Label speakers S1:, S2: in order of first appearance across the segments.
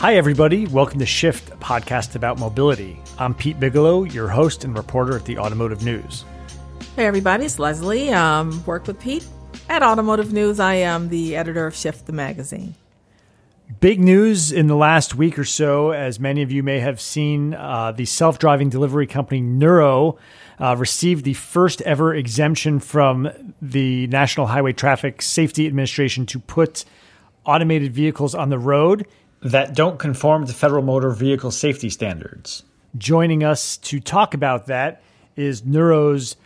S1: Hi, everybody. Welcome to Shift, a podcast about mobility. I'm Pete Bigelow, your host and reporter at the Automotive News.
S2: Hey, everybody. It's Leslie. Um, work with Pete at Automotive News. I am the editor of Shift, the magazine.
S1: Big news in the last week or so, as many of you may have seen, uh, the self driving delivery company Nuro uh, received the first ever exemption from the National Highway Traffic Safety Administration to put automated vehicles on the road that don't conform to federal motor vehicle safety standards. Joining us to talk about that is Nuro's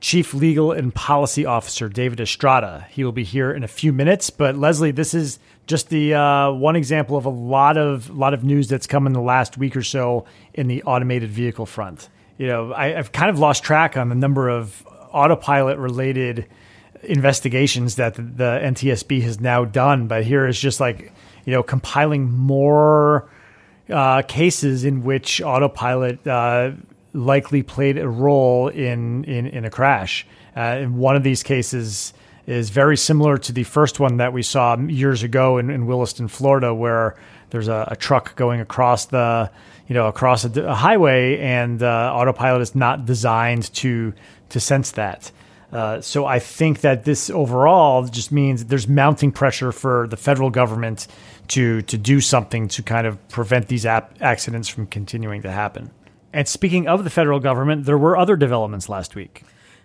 S1: Chief Legal and Policy Officer, David Estrada. He will be here in a few minutes. But Leslie, this is just the uh, one example of a lot of lot of news that's come in the last week or so in the automated vehicle front. You know, I, have kind of lost track on the number of autopilot related investigations that the, the NTSB has now done, but here is just like you know, compiling more uh, cases in which autopilot uh, likely played a role in in, in a crash. Uh, and one of these cases is very similar to the first one that we saw years ago in, in Williston, Florida, where there's a, a, truck going across the you know across a, a highway, and uh, autopilot is not designed to to sense that. Uh, so I think that this overall just means there's mounting pressure for the federal government to to do something to kind of prevent these ap- accidents from continuing to happen. And speaking of the federal government, there were other developments last week.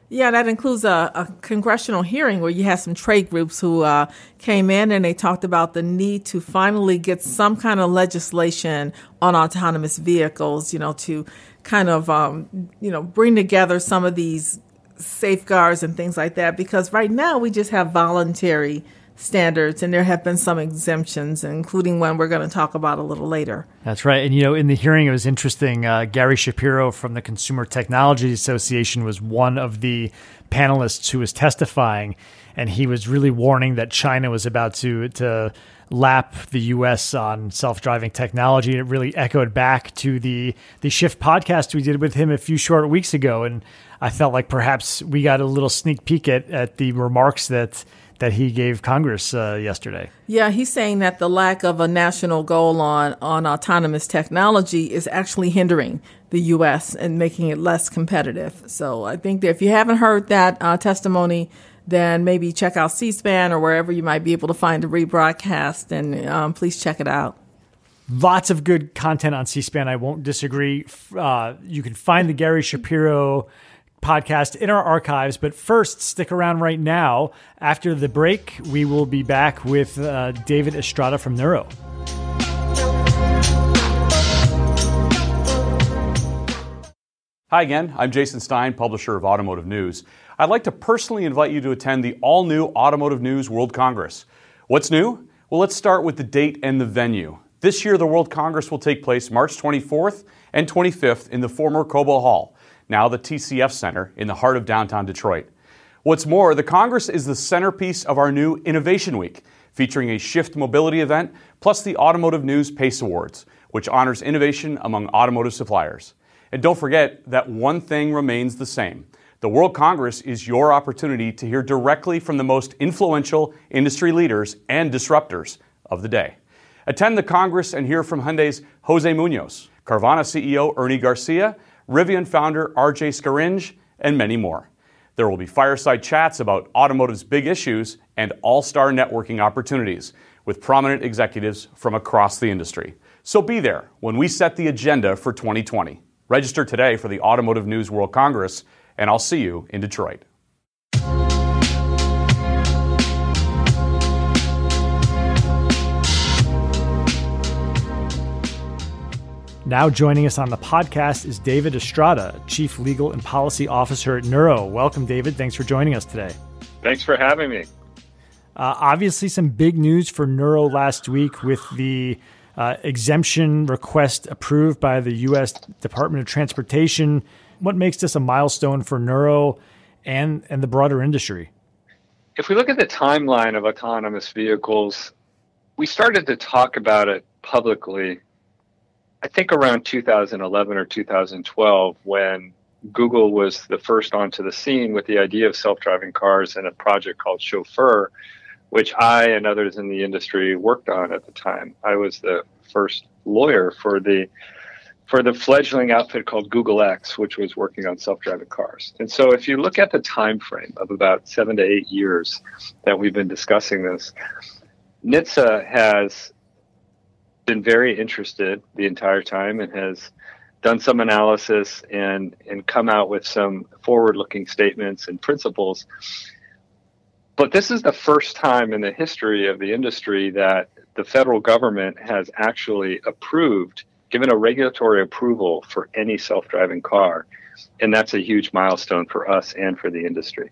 S2: Yeah, that includes a, a congressional hearing where you had some trade groups who uh, came in and they talked about the need to finally get some kind of legislation on autonomous vehicles. You know, to kind of um, you know bring together some of these safeguards and things like that because right now we just have voluntary standards and there have been some exemptions including one we're going to talk about a little later
S1: that's right and you know in the hearing it was interesting uh, gary shapiro from the consumer technology association was one of the panelists who was testifying and he was really warning that china was about to to lap the US on self-driving technology. And it really echoed back to the the Shift podcast we did with him a few short weeks ago. And I felt like perhaps we got a little sneak peek at, at the remarks that that he gave Congress uh, yesterday.
S2: Yeah, he's saying that the lack of a national goal on on autonomous technology is actually hindering the U.S. and making it less competitive. So I think that if you haven't heard that uh, testimony, then maybe check out C-SPAN or wherever you might be able to find a rebroadcast, and um, please check it out.
S1: Lots of good content on C-SPAN. I won't disagree. Uh, you can find the Gary Shapiro podcast in our archives. But first, stick around right now. After the break, we will be back with uh, David Estrada from Nuro.
S3: Hi again, I'm Jason Stein, publisher of Automotive News. I'd like to personally invite you to attend the all new Automotive News World Congress. What's new? Well, let's start with the date and the venue. This year, the World Congress will take place March 24th and 25th in the former Cobo Hall now the TCF Center in the heart of downtown Detroit. What's more, the Congress is the centerpiece of our new Innovation Week, featuring a Shift Mobility event plus the Automotive News PACE Awards, which honors innovation among automotive suppliers. And don't forget that one thing remains the same. The World Congress is your opportunity to hear directly from the most influential industry leaders and disruptors of the day. Attend the Congress and hear from Hyundai's Jose Munoz, Carvana CEO Ernie Garcia, Rivian founder RJ Scaringe, and many more. There will be fireside chats about automotive's big issues and all star networking opportunities with prominent executives from across the industry. So be there when we set the agenda for 2020. Register today for the Automotive News World Congress, and I'll see you in Detroit.
S1: Now joining us on the podcast is David Estrada, Chief Legal and Policy Officer at Nuro. Welcome, David. Thanks for joining us today.
S4: Thanks for having me.
S1: Uh, obviously, some big news for Nuro last week with the uh, exemption request approved by the U.S. Department of Transportation. What makes this a milestone for Nuro and, and the broader industry?
S4: If we look at the timeline of autonomous vehicles, we started to talk about it publicly I think around 2011 or 2012 when Google was the first onto the scene with the idea of self-driving cars and a project called Chauffeur, which I and others in the industry worked on at the time. I was the first lawyer for the for the fledgling outfit called Google X, which was working on self-driving cars. And so, if you look at the time frame of about seven to eight years that we've been discussing this, NHTSA has been very interested the entire time and has done some analysis and and come out with some forward-looking statements and principles. But this is the first time in the history of the industry that the federal government has actually approved, given a regulatory approval for any self-driving car, and that's a huge milestone for us and for the industry.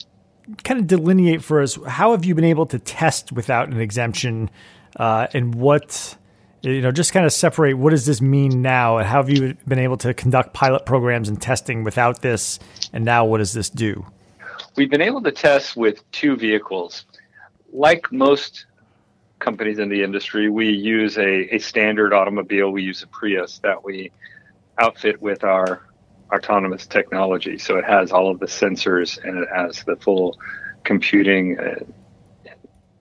S1: Kind of delineate for us how have you been able to test without an exemption, uh, and what you know, just kind of separate what does this mean now, and how have you been able to conduct pilot programs and testing without this, and now what does this do?
S4: We've been able to test with two vehicles. Like most companies in the industry, we use a, a standard automobile. We use a Prius that we outfit with our autonomous technology. So it has all of the sensors and it has the full computing uh,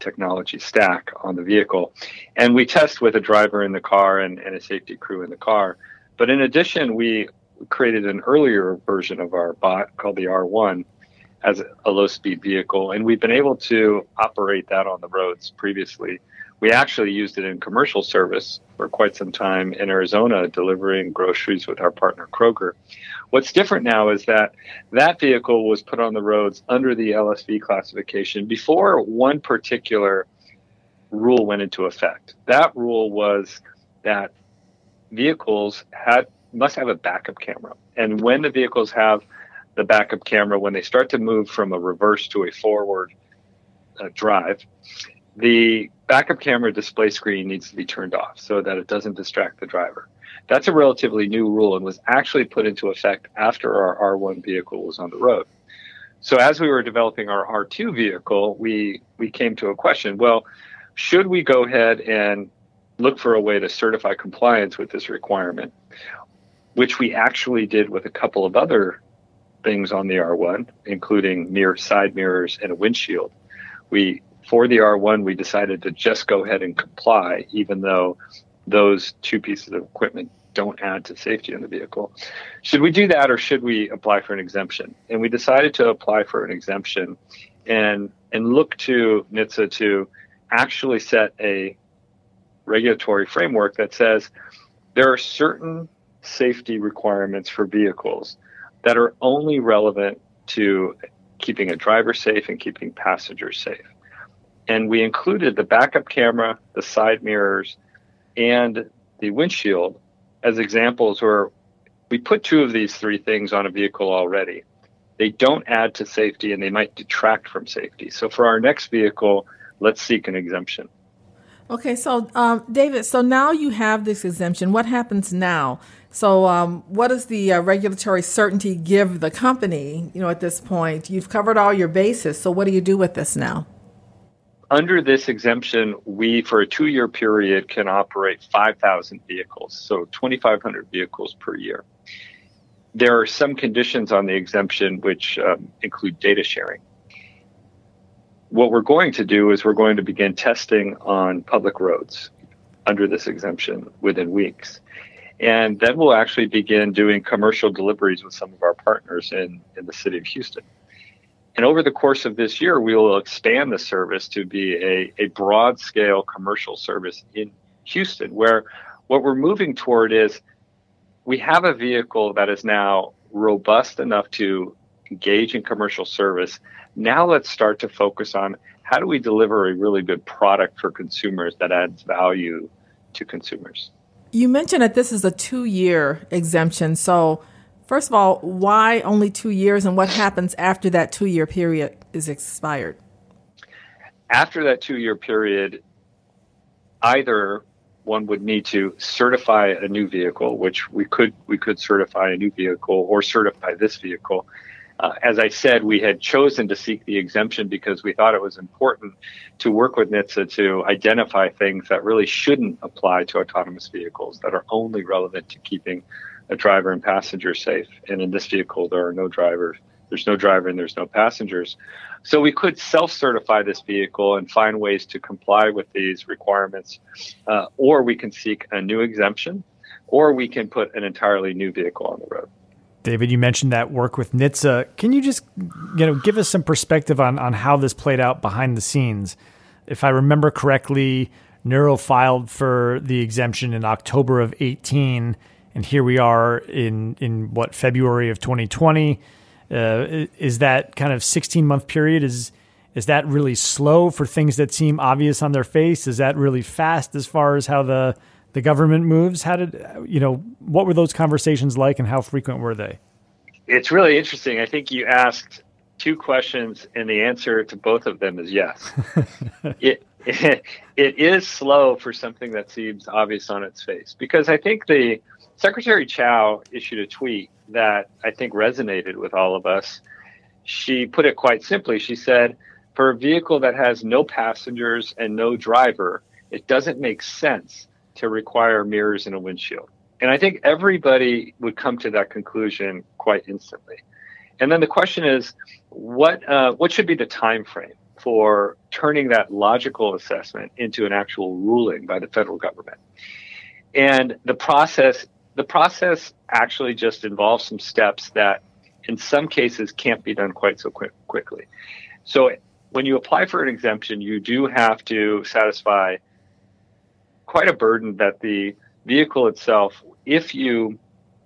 S4: technology stack on the vehicle. And we test with a driver in the car and, and a safety crew in the car. But in addition, we created an earlier version of our bot called the R1 as a low speed vehicle. And we've been able to operate that on the roads previously. We actually used it in commercial service for quite some time in Arizona, delivering groceries with our partner Kroger. What's different now is that that vehicle was put on the roads under the LSV classification before one particular rule went into effect. That rule was that vehicles had must have a backup camera. And when the vehicles have the backup camera, when they start to move from a reverse to a forward uh, drive, the backup camera display screen needs to be turned off so that it doesn't distract the driver. That's a relatively new rule and was actually put into effect after our R1 vehicle was on the road. So as we were developing our R2 vehicle, we we came to a question, well, should we go ahead and look for a way to certify compliance with this requirement, which we actually did with a couple of other things on the R1, including mirror side mirrors and a windshield. We for the R1, we decided to just go ahead and comply, even though those two pieces of equipment don't add to safety in the vehicle. Should we do that or should we apply for an exemption? And we decided to apply for an exemption and and look to NHTSA to actually set a regulatory framework that says there are certain safety requirements for vehicles that are only relevant to keeping a driver safe and keeping passengers safe. And we included the backup camera, the side mirrors, and the windshield as examples where we put two of these three things on a vehicle already. They don't add to safety and they might detract from safety. So for our next vehicle, let's seek an exemption.
S2: Okay, so um, David, so now you have this exemption. What happens now? So, um, what does the uh, regulatory certainty give the company? You know, at this point, you've covered all your bases. So, what do you do with this now?
S4: Under this exemption, we, for a two year period, can operate 5,000 vehicles, so 2,500 vehicles per year. There are some conditions on the exemption which um, include data sharing. What we're going to do is we're going to begin testing on public roads under this exemption within weeks. And then we'll actually begin doing commercial deliveries with some of our partners in, in the city of Houston. And over the course of this year, we will expand the service to be a, a broad scale commercial service in Houston, where what we're moving toward is we have a vehicle that is now robust enough to engage in commercial service. Now let's start to focus on how do we deliver a really good product for consumers that adds value to consumers.
S2: You mentioned that this is a two year exemption. So First of all, why only two years and what happens after that two year period is expired?
S4: After that two year period, either one would need to certify a new vehicle, which we could we could certify a new vehicle or certify this vehicle. Uh, as I said, we had chosen to seek the exemption because we thought it was important to work with NHTSA to identify things that really shouldn't apply to autonomous vehicles that are only relevant to keeping a driver and passenger safe. And in this vehicle, there are no driver there's no driver and there's no passengers. So we could self-certify this vehicle and find ways to comply with these requirements, uh, or we can seek a new exemption, or we can put an entirely new vehicle on the road.
S1: David, you mentioned that work with NHTSA. Can you just you know give us some perspective on on how this played out behind the scenes? If I remember correctly, Nuro filed for the exemption in October of 18, and here we are in in what February of 2020. Uh, is that kind of 16 month period is is that really slow for things that seem obvious on their face? Is that really fast as far as how the the government moves? How did you know what were those conversations like, and how frequent were they?
S4: It's really interesting. I think you asked two questions, and the answer to both of them is yes. it, it is slow for something that seems obvious on its face because I think the Secretary Chao issued a tweet that I think resonated with all of us. She put it quite simply. She said, "For a vehicle that has no passengers and no driver, it doesn't make sense to require mirrors and a windshield. And I think everybody would come to that conclusion quite instantly. And then the question is, what uh, what should be the time frame for turning that logical assessment into an actual ruling by the federal government? And the process the process actually just involves some steps that, in some cases, can't be done quite so quick, quickly. So when you apply for an exemption, you do have to satisfy quite a burden that the vehicle itself, if you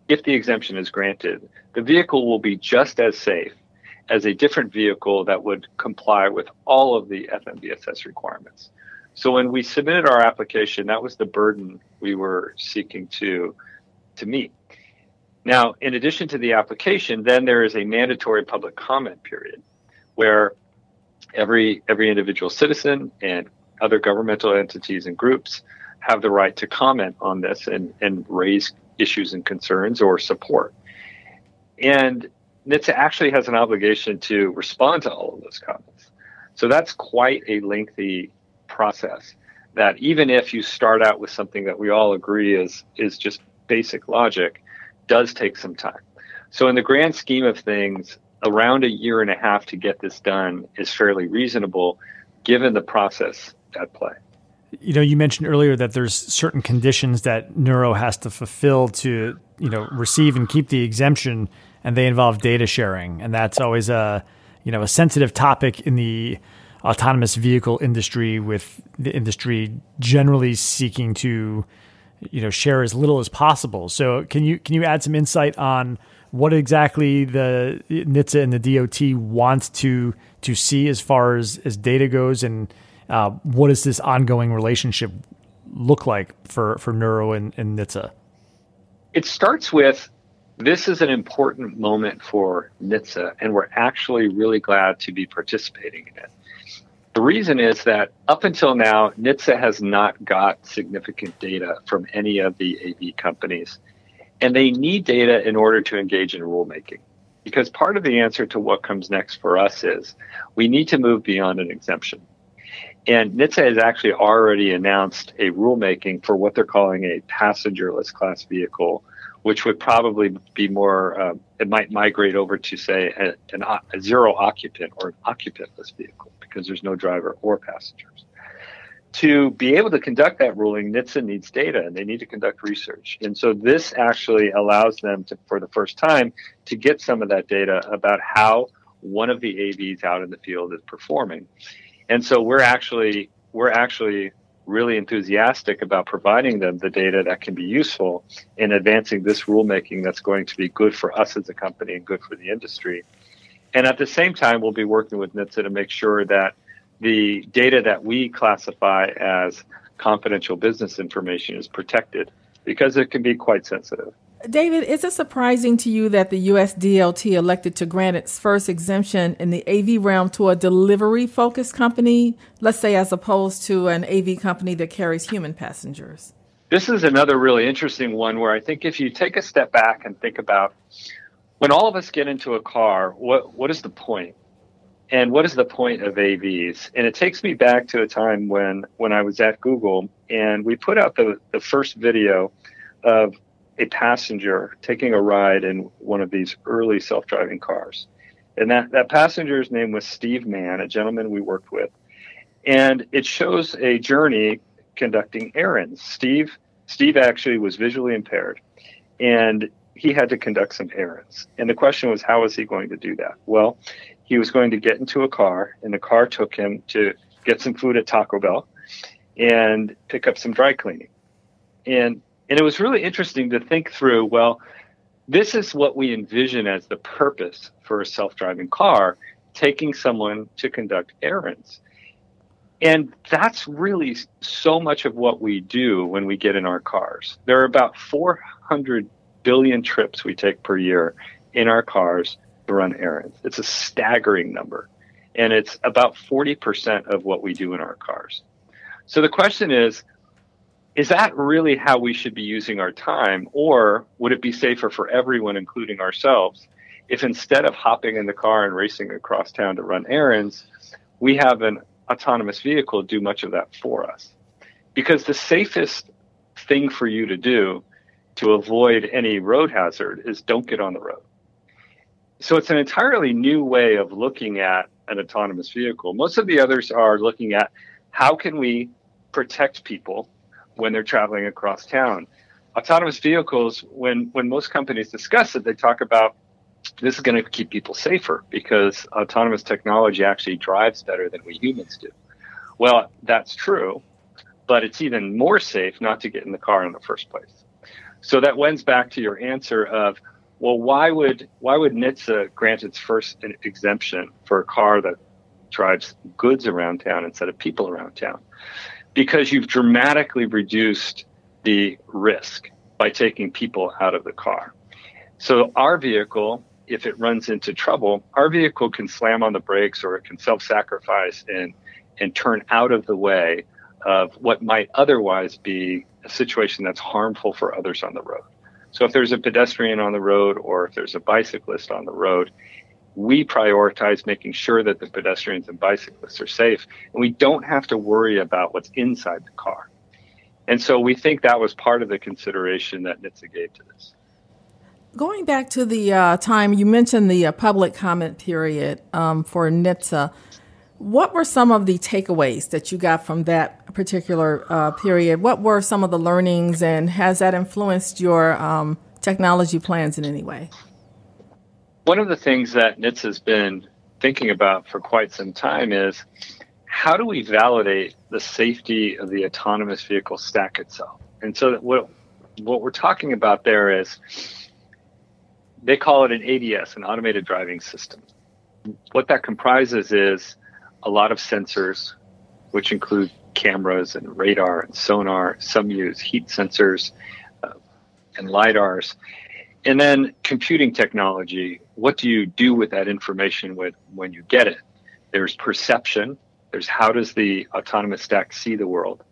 S4: if the exemption is granted, the vehicle will be just as safe as a different vehicle that would comply with all of the FMVSS requirements. So when we submitted our application, that was the burden we were seeking to to meet. Now, in addition to the application, then there is a mandatory public comment period where every every individual citizen and other governmental entities and groups have the right to comment on this and, and raise issues and concerns or support. And NHTSA actually has an obligation to respond to all of those comments. So that's quite a lengthy process that even if you start out with something that we all agree is is just basic logic, does take some time. So in the grand scheme of things, around a year and a half to get this done is fairly reasonable given the process at play
S1: you know, you mentioned earlier that there's certain conditions that Nuro has to fulfill to, you know, receive and keep the exemption, and they involve data sharing, and that's always a, you know, a sensitive topic in the autonomous vehicle industry, with the industry generally seeking to, you know, share as little as possible. So, can you can you add some insight on what exactly the NHTSA and the DOT want to to see as far as as data goes and uh, what does this ongoing relationship look like for, for Nuro and, and NHTSA?
S4: It starts with this is an important moment for NHTSA, and we're actually really glad to be participating in it. The reason is that up until now, NHTSA has not got significant data from any of the AV companies, and they need data in order to engage in rulemaking. Because part of the answer to what comes next for us is we need to move beyond an exemption. And NHTSA has actually already announced a rulemaking for what they're calling a passengerless class vehicle, which would probably be more, uh, it might migrate over to, say, a, an, a zero occupant or an occupantless vehicle because there's no driver or passengers. To be able to conduct that ruling, NHTSA needs data and they need to conduct research. And so this actually allows them to, for the first time, to get some of that data about how one of the AVs out in the field is performing. And so we're actually we're actually really enthusiastic about providing them the data that can be useful in advancing this rulemaking that's going to be good for us as a company and good for the industry. And at the same time, we'll be working with NHTSA to make sure that the data that we classify as confidential business information is protected because it can be quite sensitive.
S2: David, is it surprising to you that the U.S. DOT elected to grant its first exemption in the AV realm to a delivery focused company, let's say, as opposed to an AV company that carries human passengers?
S4: This is another really interesting one where I think if you take a step back and think about when all of us get into a car, what, what is the point? And what is the point of AVs? And it takes me back to a time when, when I was at Google and we put out the, the first video of a passenger taking a ride in one of these early self-driving cars. And that, that passenger's name was Steve Mahan, a gentleman we worked with. And it shows a journey conducting errands. Steve Steve actually was visually impaired and he had to conduct some errands. And the question was, how was he going to do that? Well, he was going to get into a car, and the car took him to get some food at Taco Bell and pick up some dry cleaning. And and it was really interesting to think through, well, this is what we envision as the purpose for a self-driving car, taking someone to conduct errands. And that's really so much of what we do when we get in our cars. There are about 400 billion trips we take per year in our cars to run errands. It's a staggering number. And it's about 40% of what we do in our cars. So the question is, is that really how we should be using our time? Or would it be safer for everyone, including ourselves, if instead of hopping in the car and racing across town to run errands, we have an autonomous vehicle do much of that for us. Because the safest thing for you to do to avoid any road hazard is don't get on the road. So it's an entirely new way of looking at an autonomous vehicle. Most of the others are looking at how can we protect people when they're traveling across town. Autonomous vehicles, when when most companies discuss it, they talk about this is going to keep people safer because autonomous technology actually drives better than we humans do. Well, that's true, but it's even more safe not to get in the car in the first place. So that wends back to your answer of, well, why would why would NHTSA grant its first exemption for a car that drives goods around town instead of people around town? Because you've dramatically reduced the risk by taking people out of the car. So our vehicle if it runs into trouble, our vehicle can slam on the brakes or it can self-sacrifice and and turn out of the way of what might otherwise be a situation that's harmful for others on the road. So if there's a pedestrian on the road or if there's a bicyclist on the road, we prioritize making sure that the pedestrians and bicyclists are safe and we don't have to worry about what's inside the car. And so we think that was part of the consideration that NHTSA gave to this.
S2: Going back to the uh, time you mentioned the uh, public comment period um, for NHTSA, what were some of the takeaways that you got from that particular uh, period? What were some of the learnings, and has that influenced your um, technology plans in any way?
S4: One of the things that NHTSA has been thinking about for quite some time is how do we validate the safety of the autonomous vehicle stack itself? And so, what what we're talking about there is they call it an ADS, an automated driving system. What that comprises is a lot of sensors, which include cameras and radar and sonar. Some use heat sensors uh, and LIDARs. And then computing technology. What do you do with that information with, when you get it? There's perception. There's how does the autonomous stack see the world?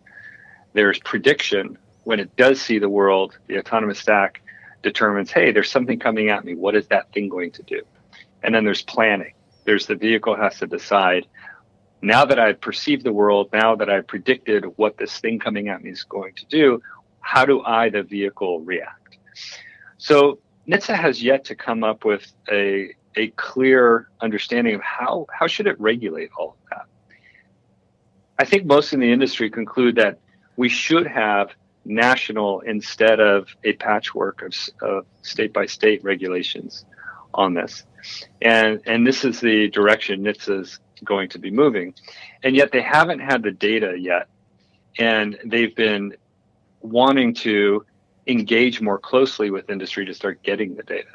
S4: There's prediction. When it does see the world, the autonomous stack determines, hey, there's something coming at me. What is that thing going to do? And then there's planning. There's the vehicle has to decide, now that I've perceived the world, now that I've predicted what this thing coming at me is going to do, how do I, the vehicle, react? So NHTSA has yet to come up with a, a clear understanding of how, how should it regulate all of that. I think most in the industry conclude that we should have national instead of a patchwork of, of state by state regulations on this. And, and this is the direction NHTSA is going to be moving. And yet they haven't had the data yet. And they've been wanting to engage more closely with industry to start getting the data.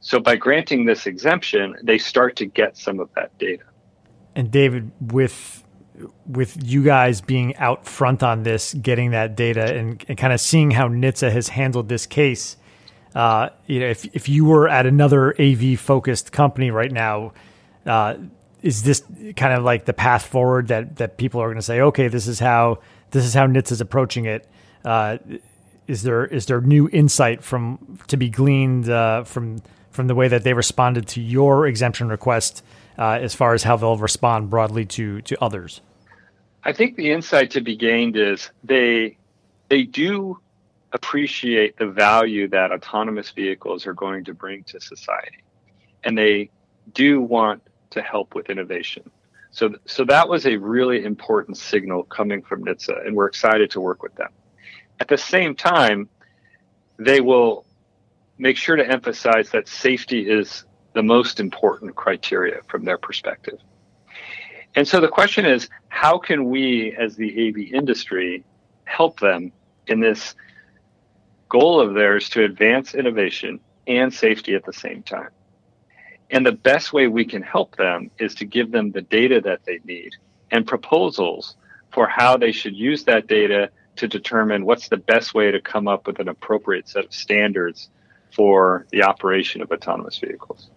S4: So by granting this exemption, they start to get some of that data.
S1: And David, with with you guys being out front on this, getting that data, and, and kind of seeing how NHTSA has handled this case. Uh, you know, if if you were at another AV focused company right now, uh, is this kind of like the path forward that that people are going to say, okay, this is how this is how NHTSA is approaching it? Uh, is there is there new insight from to be gleaned uh, from from the way that they responded to your exemption request uh, as far as how they'll respond broadly to to others?
S4: I think the insight to be gained is they they do appreciate the value that autonomous vehicles are going to bring to society, and they do want to help with innovation. So, so that was a really important signal coming from NHTSA, and we're excited to work with them. At the same time, they will make sure to emphasize that safety is the most important criteria from their perspective. And so the question is how can we, as the AV industry, help them in this goal of theirs to advance innovation and safety at the same time? And the best way we can help them is to give them the data that they need and proposals for how they should use that data to determine what's the best way to come up with an appropriate set of standards for the operation of autonomous vehicles.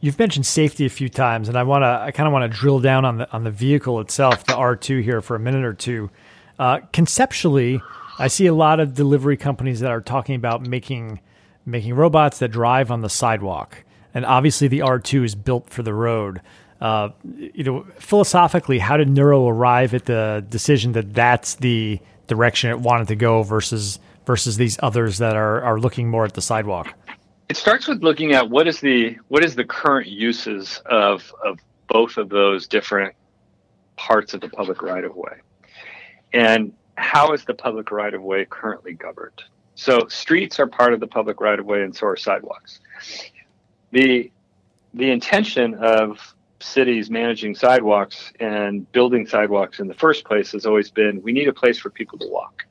S1: You've mentioned safety a few times, and I want to I kind of want to drill down on the on the vehicle itself, the R2 here for a minute or two. Uh, conceptually, I see a lot of delivery companies that are talking about making making robots that drive on the sidewalk, and obviously the R2 is built for the road. Uh, you know, philosophically, how did Nuro arrive at the decision that that's the direction it wanted to go versus versus these others that are are looking more at the sidewalk?
S4: It starts with looking at what is the what is the current uses of of both of those different parts of the public right of way, and how is the public right of way currently governed? So streets are part of the public right of way, and so are sidewalks. the The intention of cities managing sidewalks and building sidewalks in the first place has always been we need a place for people to walk.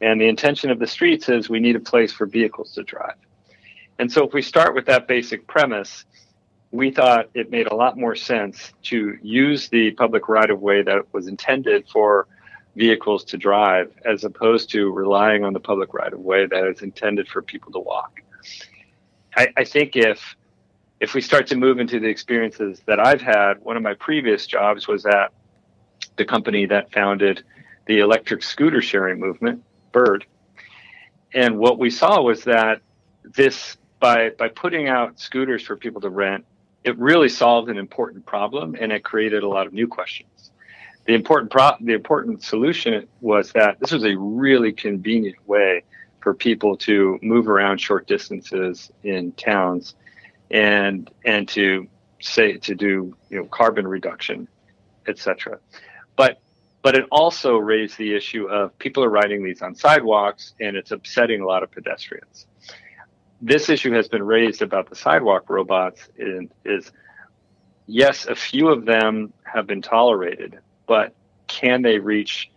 S4: And the intention of the streets is we need a place for vehicles to drive. And so if we start with that basic premise, we thought it made a lot more sense to use the public right of way that was intended for vehicles to drive as opposed to relying on the public right of way that is intended for people to walk. I, I think if if we start to move into the experiences that I've had, one of my previous jobs was at the company that founded the electric scooter sharing movement, Bird. And what we saw was that this by by putting out scooters for people to rent, it really solved an important problem and it created a lot of new questions. The important pro- the important solution was that this was a really convenient way for people to move around short distances in towns and and to say to do you know carbon reduction, etc. But but it also raised the issue of people are riding these on sidewalks and it's upsetting a lot of pedestrians. This issue has been raised about the sidewalk robots and is yes, a few of them have been tolerated, but can they reach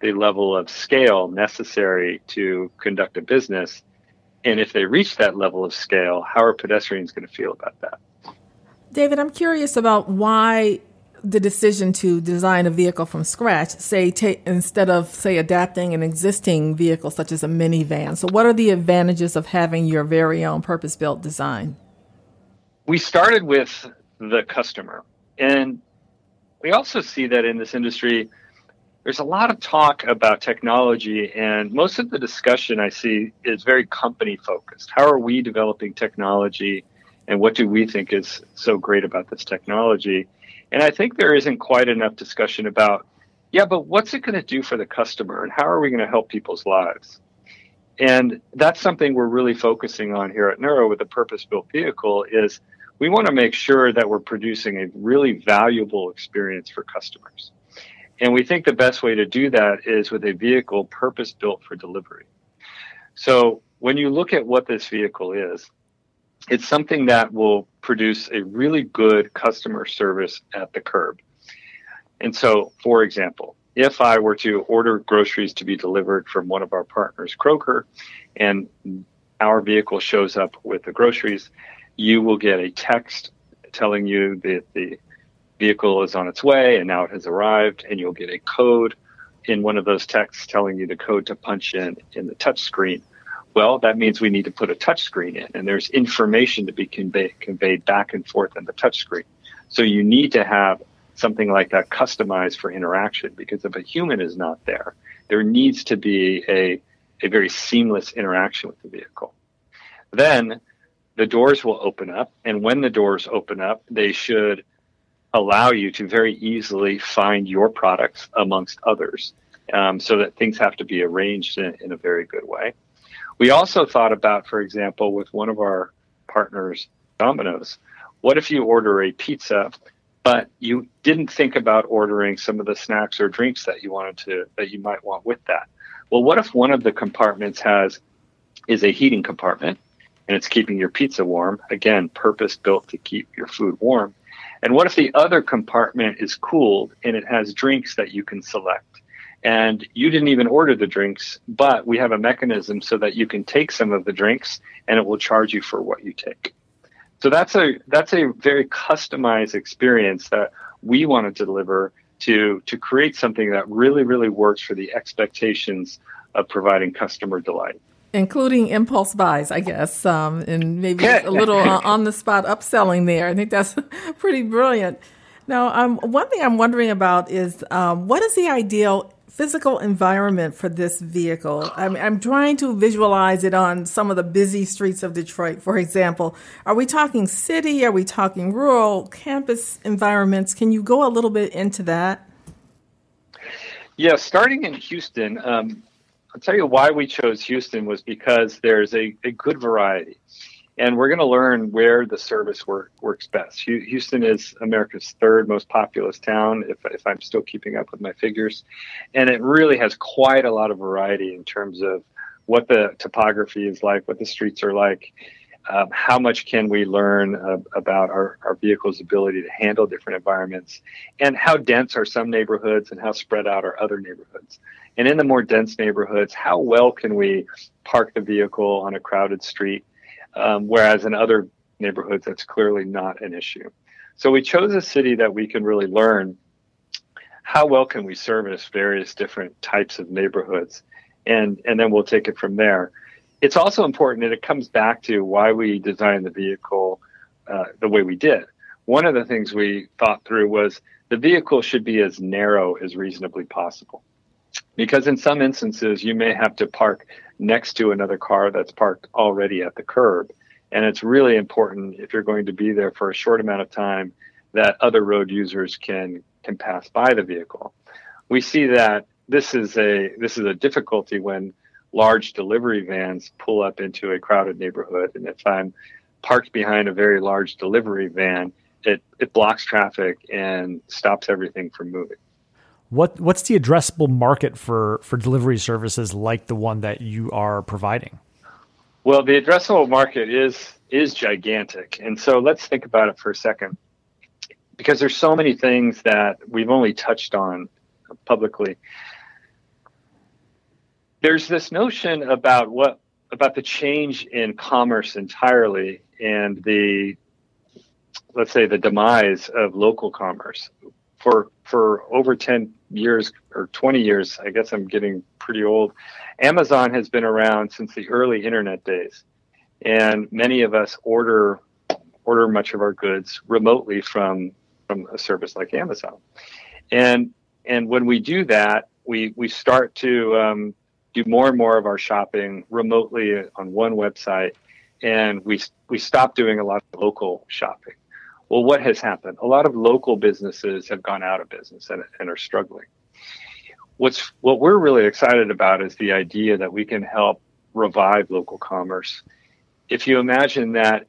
S4: the level of scale necessary to conduct a business and if they reach that level of scale, how are pedestrians going to feel about that?
S2: David, I'm curious about why the decision to design a vehicle from scratch, say, ta- instead of, say, adapting an existing vehicle such as a minivan. So, what are the advantages of having your very own purpose built design?
S4: We started with the customer. And we also see that in this industry, there's a lot of talk about technology, and most of the discussion I see is very company focused. How are we developing technology, and what do we think is so great about this technology? And I think there isn't quite enough discussion about, yeah, but what's it going to do for the customer, and how are we going to help people's lives? And that's something we're really focusing on here at Nuro with the purpose-built vehicle is we want to make sure that we're producing a really valuable experience for customers. And we think the best way to do that is with a vehicle purpose built for delivery. So when you look at what this vehicle is, it's something that will produce a really good customer service at the curb. And so, for example, if I were to order groceries to be delivered from one of our partners, Kroger, and our vehicle shows up with the groceries, you will get a text telling you that the vehicle is on its way and now it has arrived, and you'll get a code in one of those texts telling you the code to punch in in the touch screen. Well, that means we need to put a touch screen in, and there's information to be convey, conveyed back and forth in the touch screen. So you need to have something like that customized for interaction because if a human is not there, there needs to be a, a very seamless interaction with the vehicle. Then the doors will open up, and when the doors open up, they should allow you to very easily find your products amongst others um, so that things have to be arranged in, in, a very good way. We also thought about, for example, with one of our partners, Domino's, What if you order a pizza, but you didn't think about ordering some of the snacks or drinks that you wanted to that you might want with that? Well, what if one of the compartments has is a heating compartment and it's keeping your pizza warm? Again, purpose built to keep your food warm. And what if the other compartment is cooled and it has drinks that you can select? And you didn't even order the drinks, but we have a mechanism so that you can take some of the drinks and it will charge you for what you take. So that's a that's a very customized experience that we want to deliver to to create something that really really works for the expectations of providing customer delight
S2: including impulse buys, I guess, um, and maybe a little uh, on the spot upselling there. I think that's pretty brilliant. Now, um, one thing I'm wondering about is um, what is the ideal physical environment for this vehicle? I mean, I'm trying to visualize it on some of the busy streets of Detroit, for example. Are we talking city? Are we talking rural campus environments? Can you go a little bit into that?
S4: Yeah, starting in Houston, um, I'll tell you why we chose Houston was because there's a, a good variety. And we're going to learn where the service work, works best. Houston is America's third most populous town, if, if I'm still keeping up with my figures. And it really has quite a lot of variety in terms of what the topography is like, what the streets are like, um, how much can we learn uh, about our, our vehicle's ability to handle different environments, and how dense are some neighborhoods and how spread out are other neighborhoods. And in the more dense neighborhoods, how well can we park the vehicle on a crowded street? Um, whereas in other neighborhoods, that's clearly not an issue. So we chose a city that we can really learn how well can we service various different types of neighborhoods, and and then we'll take it from there. It's also important, and it comes back to why we designed the vehicle uh, the way we did. One of the things we thought through was the vehicle should be as narrow as reasonably possible. Because in some instances you may have to park next to another car that's parked already at the curb. And it's really important if you're going to be there for a short amount of time that other road users can can pass by the vehicle. We see that this is a this is a difficulty when large delivery vans pull up into a crowded neighborhood and if i'm parked behind a very large delivery van it it blocks traffic and stops everything from moving
S1: what what's the addressable market for for delivery services like the one that you are providing?
S4: Well, the addressable market is is gigantic, and so let's think about it for a second, because there's so many things that we've only touched on publicly. There's this notion about what about the change in commerce entirely and the let's say the demise of local commerce for for over 10 years or 20 years, I guess I'm getting pretty old. Amazon has been around since the early internet days, and many of us order order much of our goods remotely from from a service like Amazon. And and when we do that, we we start to um, do more and more of our shopping remotely on one website, and we we stop doing a lot of local shopping. Well, what has happened? A lot of local businesses have gone out of business and, and are struggling. What's what we're really excited about is the idea that we can help revive local commerce. If you imagine that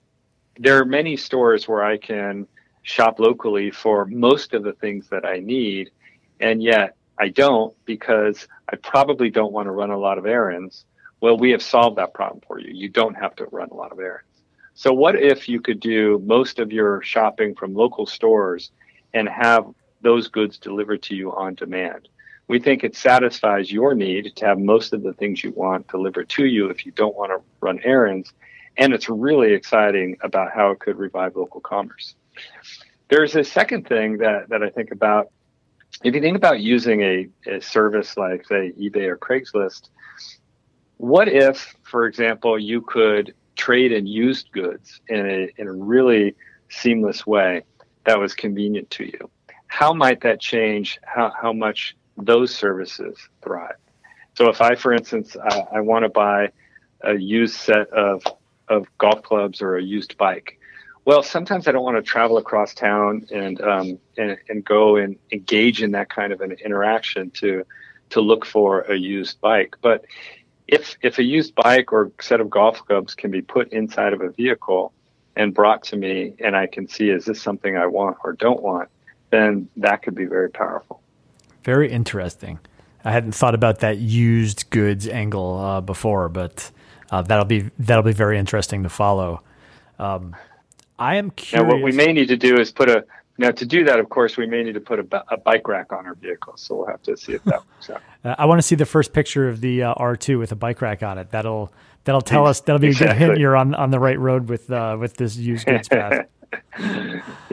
S4: there are many stores where I can shop locally for most of the things that I need, and yet I don't because I probably don't want to run a lot of errands. Well, we have solved that problem for you. You don't have to run a lot of errands. So, what if you could do most of your shopping from local stores and have those goods delivered to you on demand? We think it satisfies your need to have most of the things you want delivered to you if you don't want to run errands. And it's really exciting about how it could revive local commerce. There's a second thing that, that I think about. If you think about using a, a service like, say, eBay or Craigslist, what if, for example, you could trade in used goods in a, in a really seamless way that was convenient to you. How might that change how, how much those services thrive? So if I, for instance, I, I want to buy a used set of, of golf clubs or a used bike, well, sometimes I don't want to travel across town and, um, and, and go and engage in that kind of an interaction to, to look for a used bike. But if if a used bike or set of golf clubs can be put inside of a vehicle and brought to me, and I can see is this something I want or don't want, then that could be very powerful.
S1: Very interesting. I hadn't thought about that used goods angle uh, before, but uh, that'll be that'll be very interesting to follow. Um, I am curious.
S4: Now, what we may need to do is put a now to do that. Of course, we may need to put a, a bike rack on our vehicle, so we'll have to see if that works out.
S1: Uh, I want to see the first picture of the uh, R2 with a bike rack on it. That'll that'll tell us that'll be exactly. a good hint you're on, on the right road with uh, with this used goods path.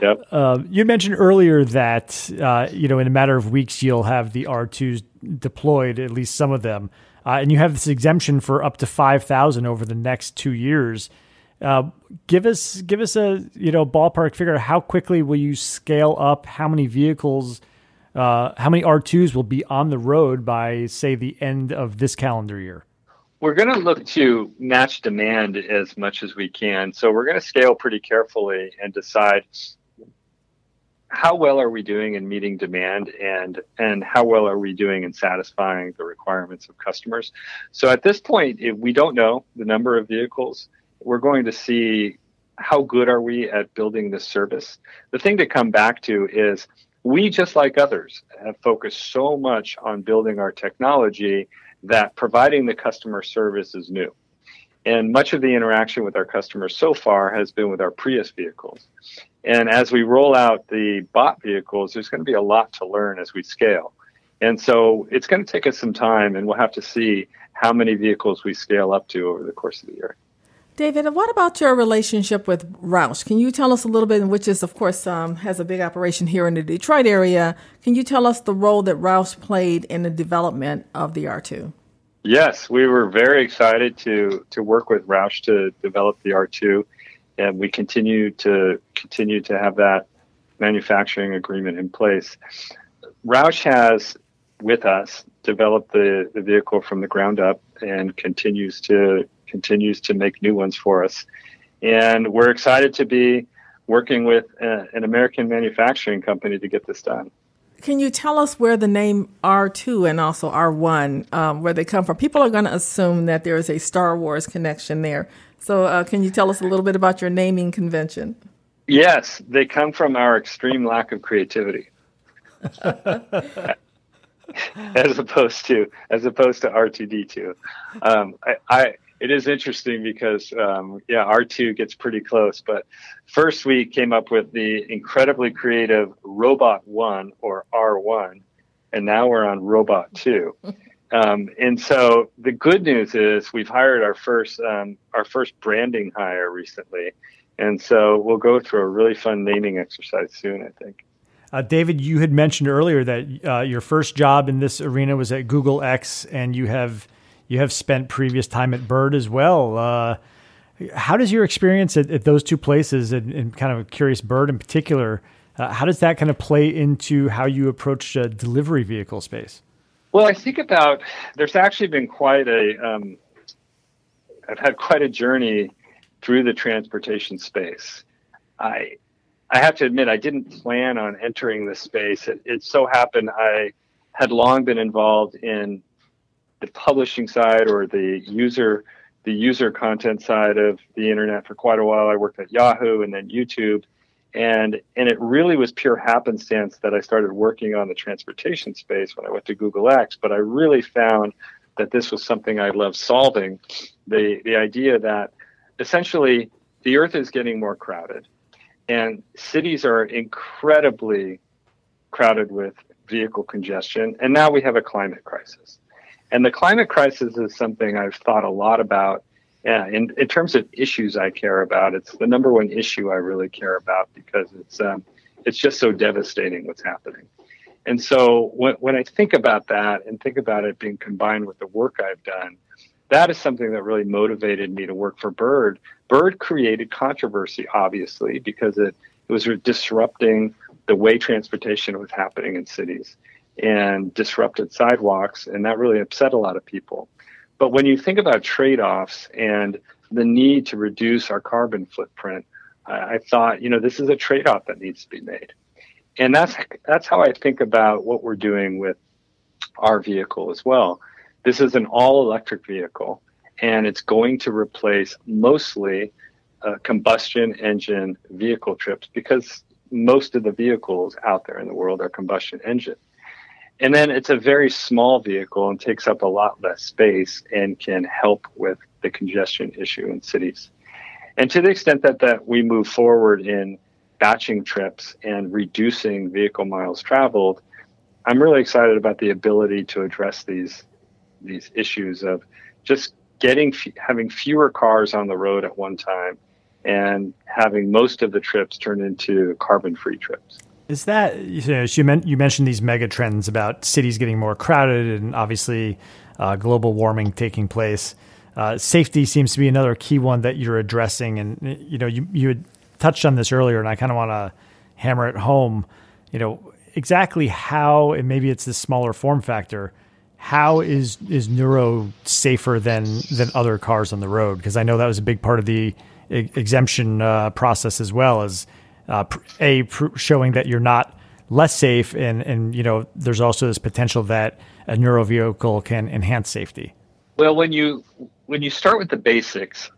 S4: yep.
S1: Uh, you mentioned earlier that uh, you know in a matter of weeks you'll have the R2s deployed, at least some of them, uh, and you have this exemption for up to five thousand over the next two years. Uh, give us give us a you know ballpark figure. How quickly will you scale up? How many vehicles? Uh, how many R2s will be on the road by say the end of this calendar year?
S4: we're going to look to match demand as much as we can. So we're going to scale pretty carefully and decide how well are we doing in meeting demand and and how well are we doing in satisfying the requirements of customers. So at this point, we don't know the number of vehicles. We're going to see how good are we at building this service. The thing to come back to is we just like others have focused so much on building our technology that providing the customer service is new. And much of the interaction with our customers so far has been with our Prius vehicles. And as we roll out the bot vehicles, there's going to be a lot to learn as we scale. And so it's going to take us some time, and we'll have to see how many vehicles we scale up to over the course of the year.
S2: David, what about your relationship with Roush? Can you tell us a little bit, which is, of course, um, has a big operation here in the Detroit area. Can you tell us the role that Roush played in the development of the R2?
S4: Yes, we were very excited to to work with Roush to develop the R2, and we continue to continue to have that manufacturing agreement in place. Roush has, with us, developed the, the vehicle from the ground up and continues to continues to make new ones for us. And we're excited to be working with a, uh, an American manufacturing company to get this done.
S2: Can you tell us where the name R2 and also R1, um, where they come from? People are going to assume that there is a Star Wars connection there. So, uh, can you tell us a little bit about your naming convention?
S4: Yes, they come from our extreme lack of creativity. as opposed to as opposed to R2D2. Um, I, I, it is interesting because um, yeah, R2 gets pretty close. But first, we came up with the incredibly creative Robot One or R1, and now we're on Robot Two. Um, and so the good news is we've hired our first um, our first branding hire recently, and so we'll go through a really fun naming exercise soon. I think.
S1: Uh, David, you had mentioned earlier that uh, your first job in this arena was at Google X, and you have you have spent previous time at Bird as well. Uh, how does your experience at, at those two places, and, and, kind of curious Bird in particular, uh, how does that kind of play into how you approach a delivery vehicle space?
S4: Well, I think about there's actually been quite a um, I've had quite a journey through the transportation space. I I have to admit I didn't plan on entering this space. It, it so happened I had long been involved in the publishing side or the user the user content side of the internet for quite a while. I worked at Yahoo and then YouTube, and and it really was pure happenstance that I started working on the transportation space when I went to Google X. But I really found that this was something I loved solving. The the idea that essentially the Earth is getting more crowded, and cities are incredibly crowded with vehicle congestion, and now we have a climate crisis. And the climate crisis is something I've thought a lot about. Yeah, in, in terms of issues I care about, it's the number one issue I really care about because it's um, it's just so devastating what's happening. And so when, when I think about that and think about it being combined with the work I've done, that is something that really motivated me to work for Bird. Bird created controversy, obviously, because it, it was disrupting the way transportation was happening in cities and disrupted sidewalks, and that really upset a lot of people. But when you think about trade offs and the need to reduce our carbon footprint, I, I thought, you know, this is a trade off that needs to be made. And that's that's how I think about what we're doing with our vehicle as well. This is an all electric vehicle, and it's going to replace mostly uh, combustion engine vehicle trips because most of the vehicles out there in the world are combustion engine. And then it's a very small vehicle and takes up a lot less space and can help with the congestion issue in cities. And to the extent that, that we move forward in batching trips and reducing vehicle miles traveled, I'm really excited about the ability to address these these issues of just getting having fewer cars on the road at one time and having most of the trips turn into carbon free trips.
S1: Is that you know you, you mentioned these mega trends about cities getting more crowded and obviously uh, global warming taking place. Uh, safety seems to be another key one that you're addressing, and you know you you had touched on this earlier, and I kind of want to hammer it home. You know exactly how, and maybe it's this smaller form factor. How is is Nuro safer than than other cars on the road? Because I know that was a big part of the exemption uh, process as well as uh, a pr- showing that you're not less safe, and and you know there's also this potential that a Nuro vehicle can enhance safety.
S4: Well, when you when you start with the basics,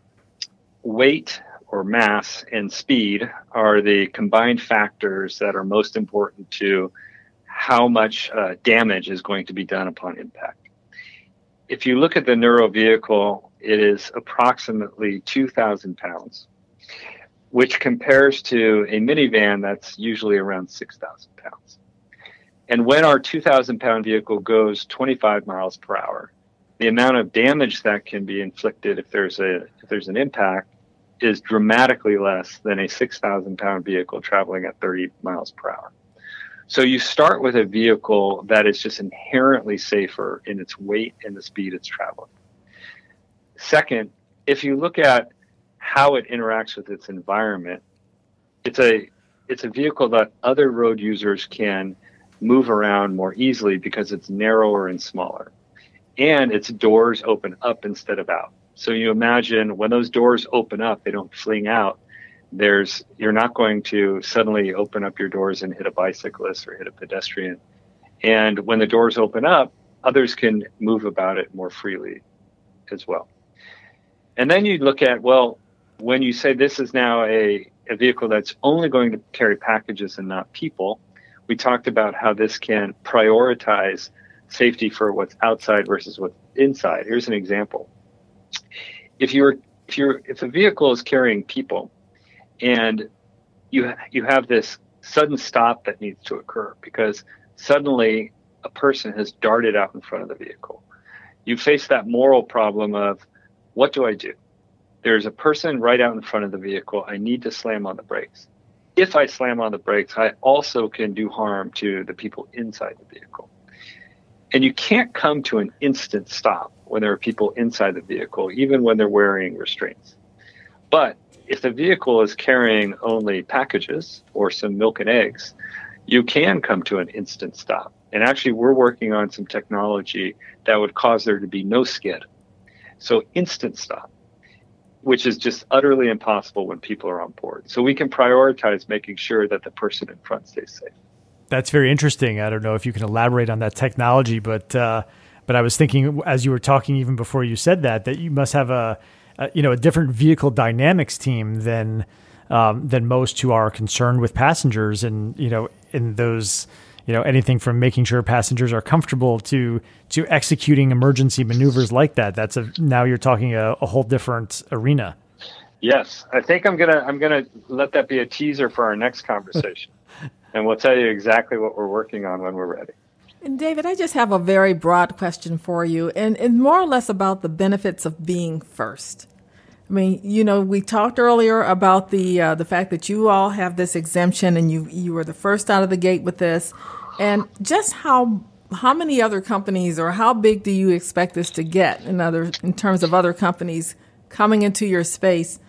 S4: weight or mass and speed are the combined factors that are most important to how much uh, damage is going to be done upon impact. If you look at the Nuro vehicle, it is approximately 2,000 pounds which compares to a minivan that's usually around 6,000 pounds. And when our 2,000 pound vehicle goes 25 miles per hour, the amount of damage that can be inflicted if there's a if there's an impact is dramatically less than a 6,000 pound vehicle traveling at 30 miles per hour. So you start with a vehicle that is just inherently safer in its weight and the speed it's traveling. Second, if you look at how it interacts with its environment. It's a it's a vehicle that other road users can move around more easily because it's narrower and smaller. And its doors open up instead of out. So you imagine when those doors open up, they don't fling out. There's you're not going to suddenly open up your doors and hit a bicyclist or hit a pedestrian. And when the doors open up, others can move about it more freely as well. And then you look at, well, when you say this is now a, a vehicle that's only going to carry packages and not people, we talked about how this can prioritize safety for what's outside versus what's inside. Here's an example. If you're if you're if a vehicle is carrying people and you you have this sudden stop that needs to occur because suddenly a person has darted out in front of the vehicle. You face that moral problem of what do I do? There's a person right out in front of the vehicle. I need to slam on the brakes. If I slam on the brakes, I also can do harm to the people inside the vehicle. And you can't come to an instant stop when there are people inside the vehicle, even when they're wearing restraints. But if the vehicle is carrying only packages or some milk and eggs, you can come to an instant stop. And actually, we're working on some technology that would cause there to be no skid. So, instant stop which is just utterly impossible when people are on board. So we can prioritize making sure that the person in front stays safe.
S1: That's very interesting. I don't know if you can elaborate on that technology, but uh, but I was thinking as you were talking, even before you said that, that you must have a, a you know a different vehicle dynamics team than um, than most who are concerned with passengers, and you know in those you know anything from making sure passengers are comfortable to to executing emergency maneuvers like that. That's a now you're talking a, a whole different arena.
S4: Yes. I think i'm gonna i'm gonna let that be a teaser for our next conversation. And we'll tell you exactly what we're working on when we're ready.
S2: And David, I just have a very broad question for you, and, and more or less about the benefits of being first. I mean, you know, we talked earlier about the uh, the fact that you all have this exemption, and you you were the first out of the gate with this. And just how how many other companies or how big do you expect this to get in other in terms of other companies coming into your space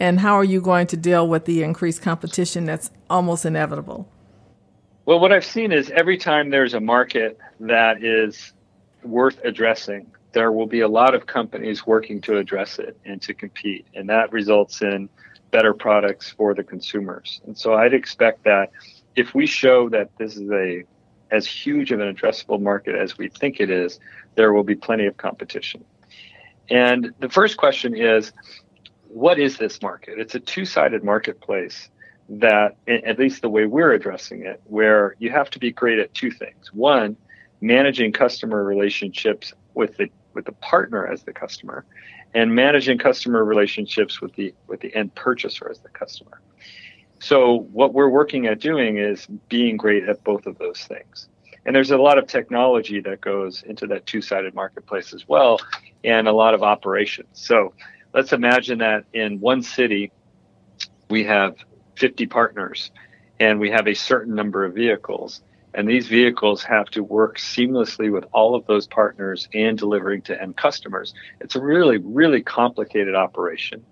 S2: and how are you going to deal with the increased competition that's almost inevitable?
S4: Well, what I've seen is every time there's a market that is worth addressing, there will be a lot of companies working to address it and to compete. And that results in better products for the consumers. And so I'd expect that if we show that this is a as huge of an addressable market as we think it is, there will be plenty of competition. And the first question is what is this market? It's a two sided marketplace that, at least the way we're addressing it, where you have to be great at two things. One, managing customer relationships with the with the partner as the customer, and managing customer relationships with the with the end purchaser as the customer. So what we're working at doing is being great at both of those things. And there's a lot of technology that goes into that two-sided marketplace as well, and a lot of operations. So let's imagine that in one city we have 50 partners and we have a certain number of vehicles and these vehicles have to work seamlessly with all of those partners and delivering to end customers. It's a really, really complicated operation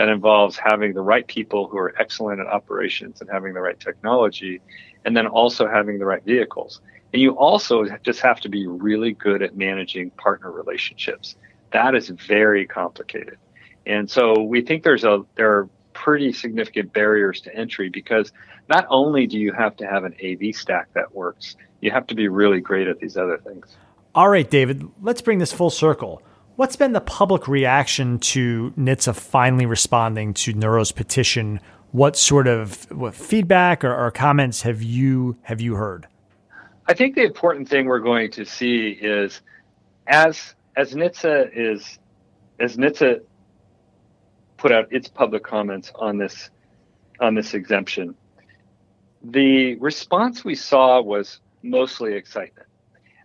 S4: that involves having the right people who are excellent at operations and having the right technology, and then also having the right vehicles. And you also just have to be really good at managing partner relationships. That is very complicated. And so we think there's a there are pretty significant barriers to entry because not only do you have to have an AV stack that works, you have to be really great at these other things.
S1: All right, David, let's bring this full circle. What's been the public reaction to NHTSA finally responding to Nuro's petition? What sort of what feedback or, or comments have you have you heard?
S4: I think the important thing we're going to see is as as NHTSA is as NHTSA put out its public comments on this on this exemption. The response we saw was mostly excitement.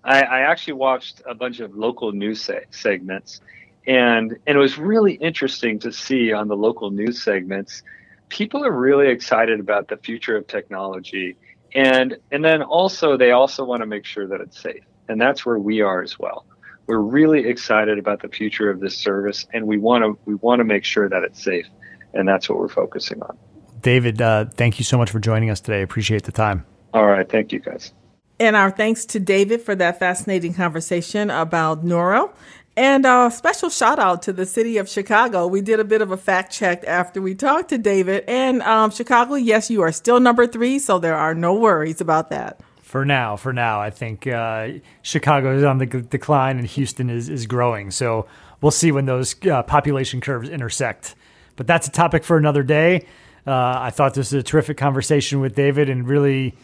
S4: I, I actually watched a bunch of local news se- segments, and and it was really interesting to see on the local news segments, people are really excited about the future of technology, and and then also they also want to make sure that it's safe, and that's where we are as well we're really excited about the future of this service, and we want to we want to make sure that it's safe, and that's what we're focusing on.
S1: David, uh, thank you so much for joining us today. Appreciate the time.
S4: All right, thank you, guys.
S2: And our thanks to David for that fascinating conversation about Nuro. And a special shout out to the city of Chicago. We did a bit of a fact check after we talked to David. And um, Chicago, yes, you are still number three, so there are no worries about that
S1: for now. For now, I think uh, Chicago is on the decline and Houston is is growing. So we'll see when those uh, population curves intersect. But that's a topic for another day. Uh, I thought this was a terrific conversation with David and really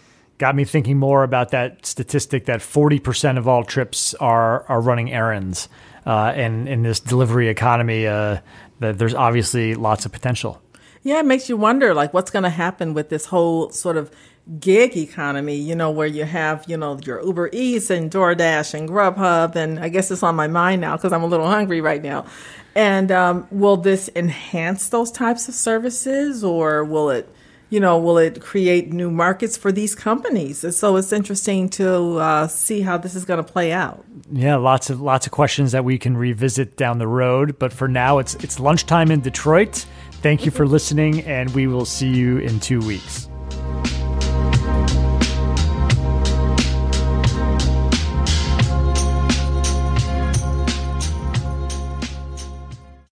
S1: got me thinking more about that statistic that 40% of all trips are are running errands. Uh, and in this delivery economy, uh, that there's obviously lots of potential.
S2: Yeah, it makes you wonder, like, what's going to happen with this whole sort of gig economy, you know, where you have, you know, your Uber Eats and DoorDash and Grubhub. And I guess it's on my mind now because I'm a little hungry right now. And um, will this enhance those types of services or will it, you know, will it create new markets for these companies? And so it's interesting to uh, see how this is going to play out.
S1: Yeah, lots of lots of questions that we can revisit down the road. But for now, it's it's lunchtime in Detroit. Thank you for listening, and we will see you in two weeks.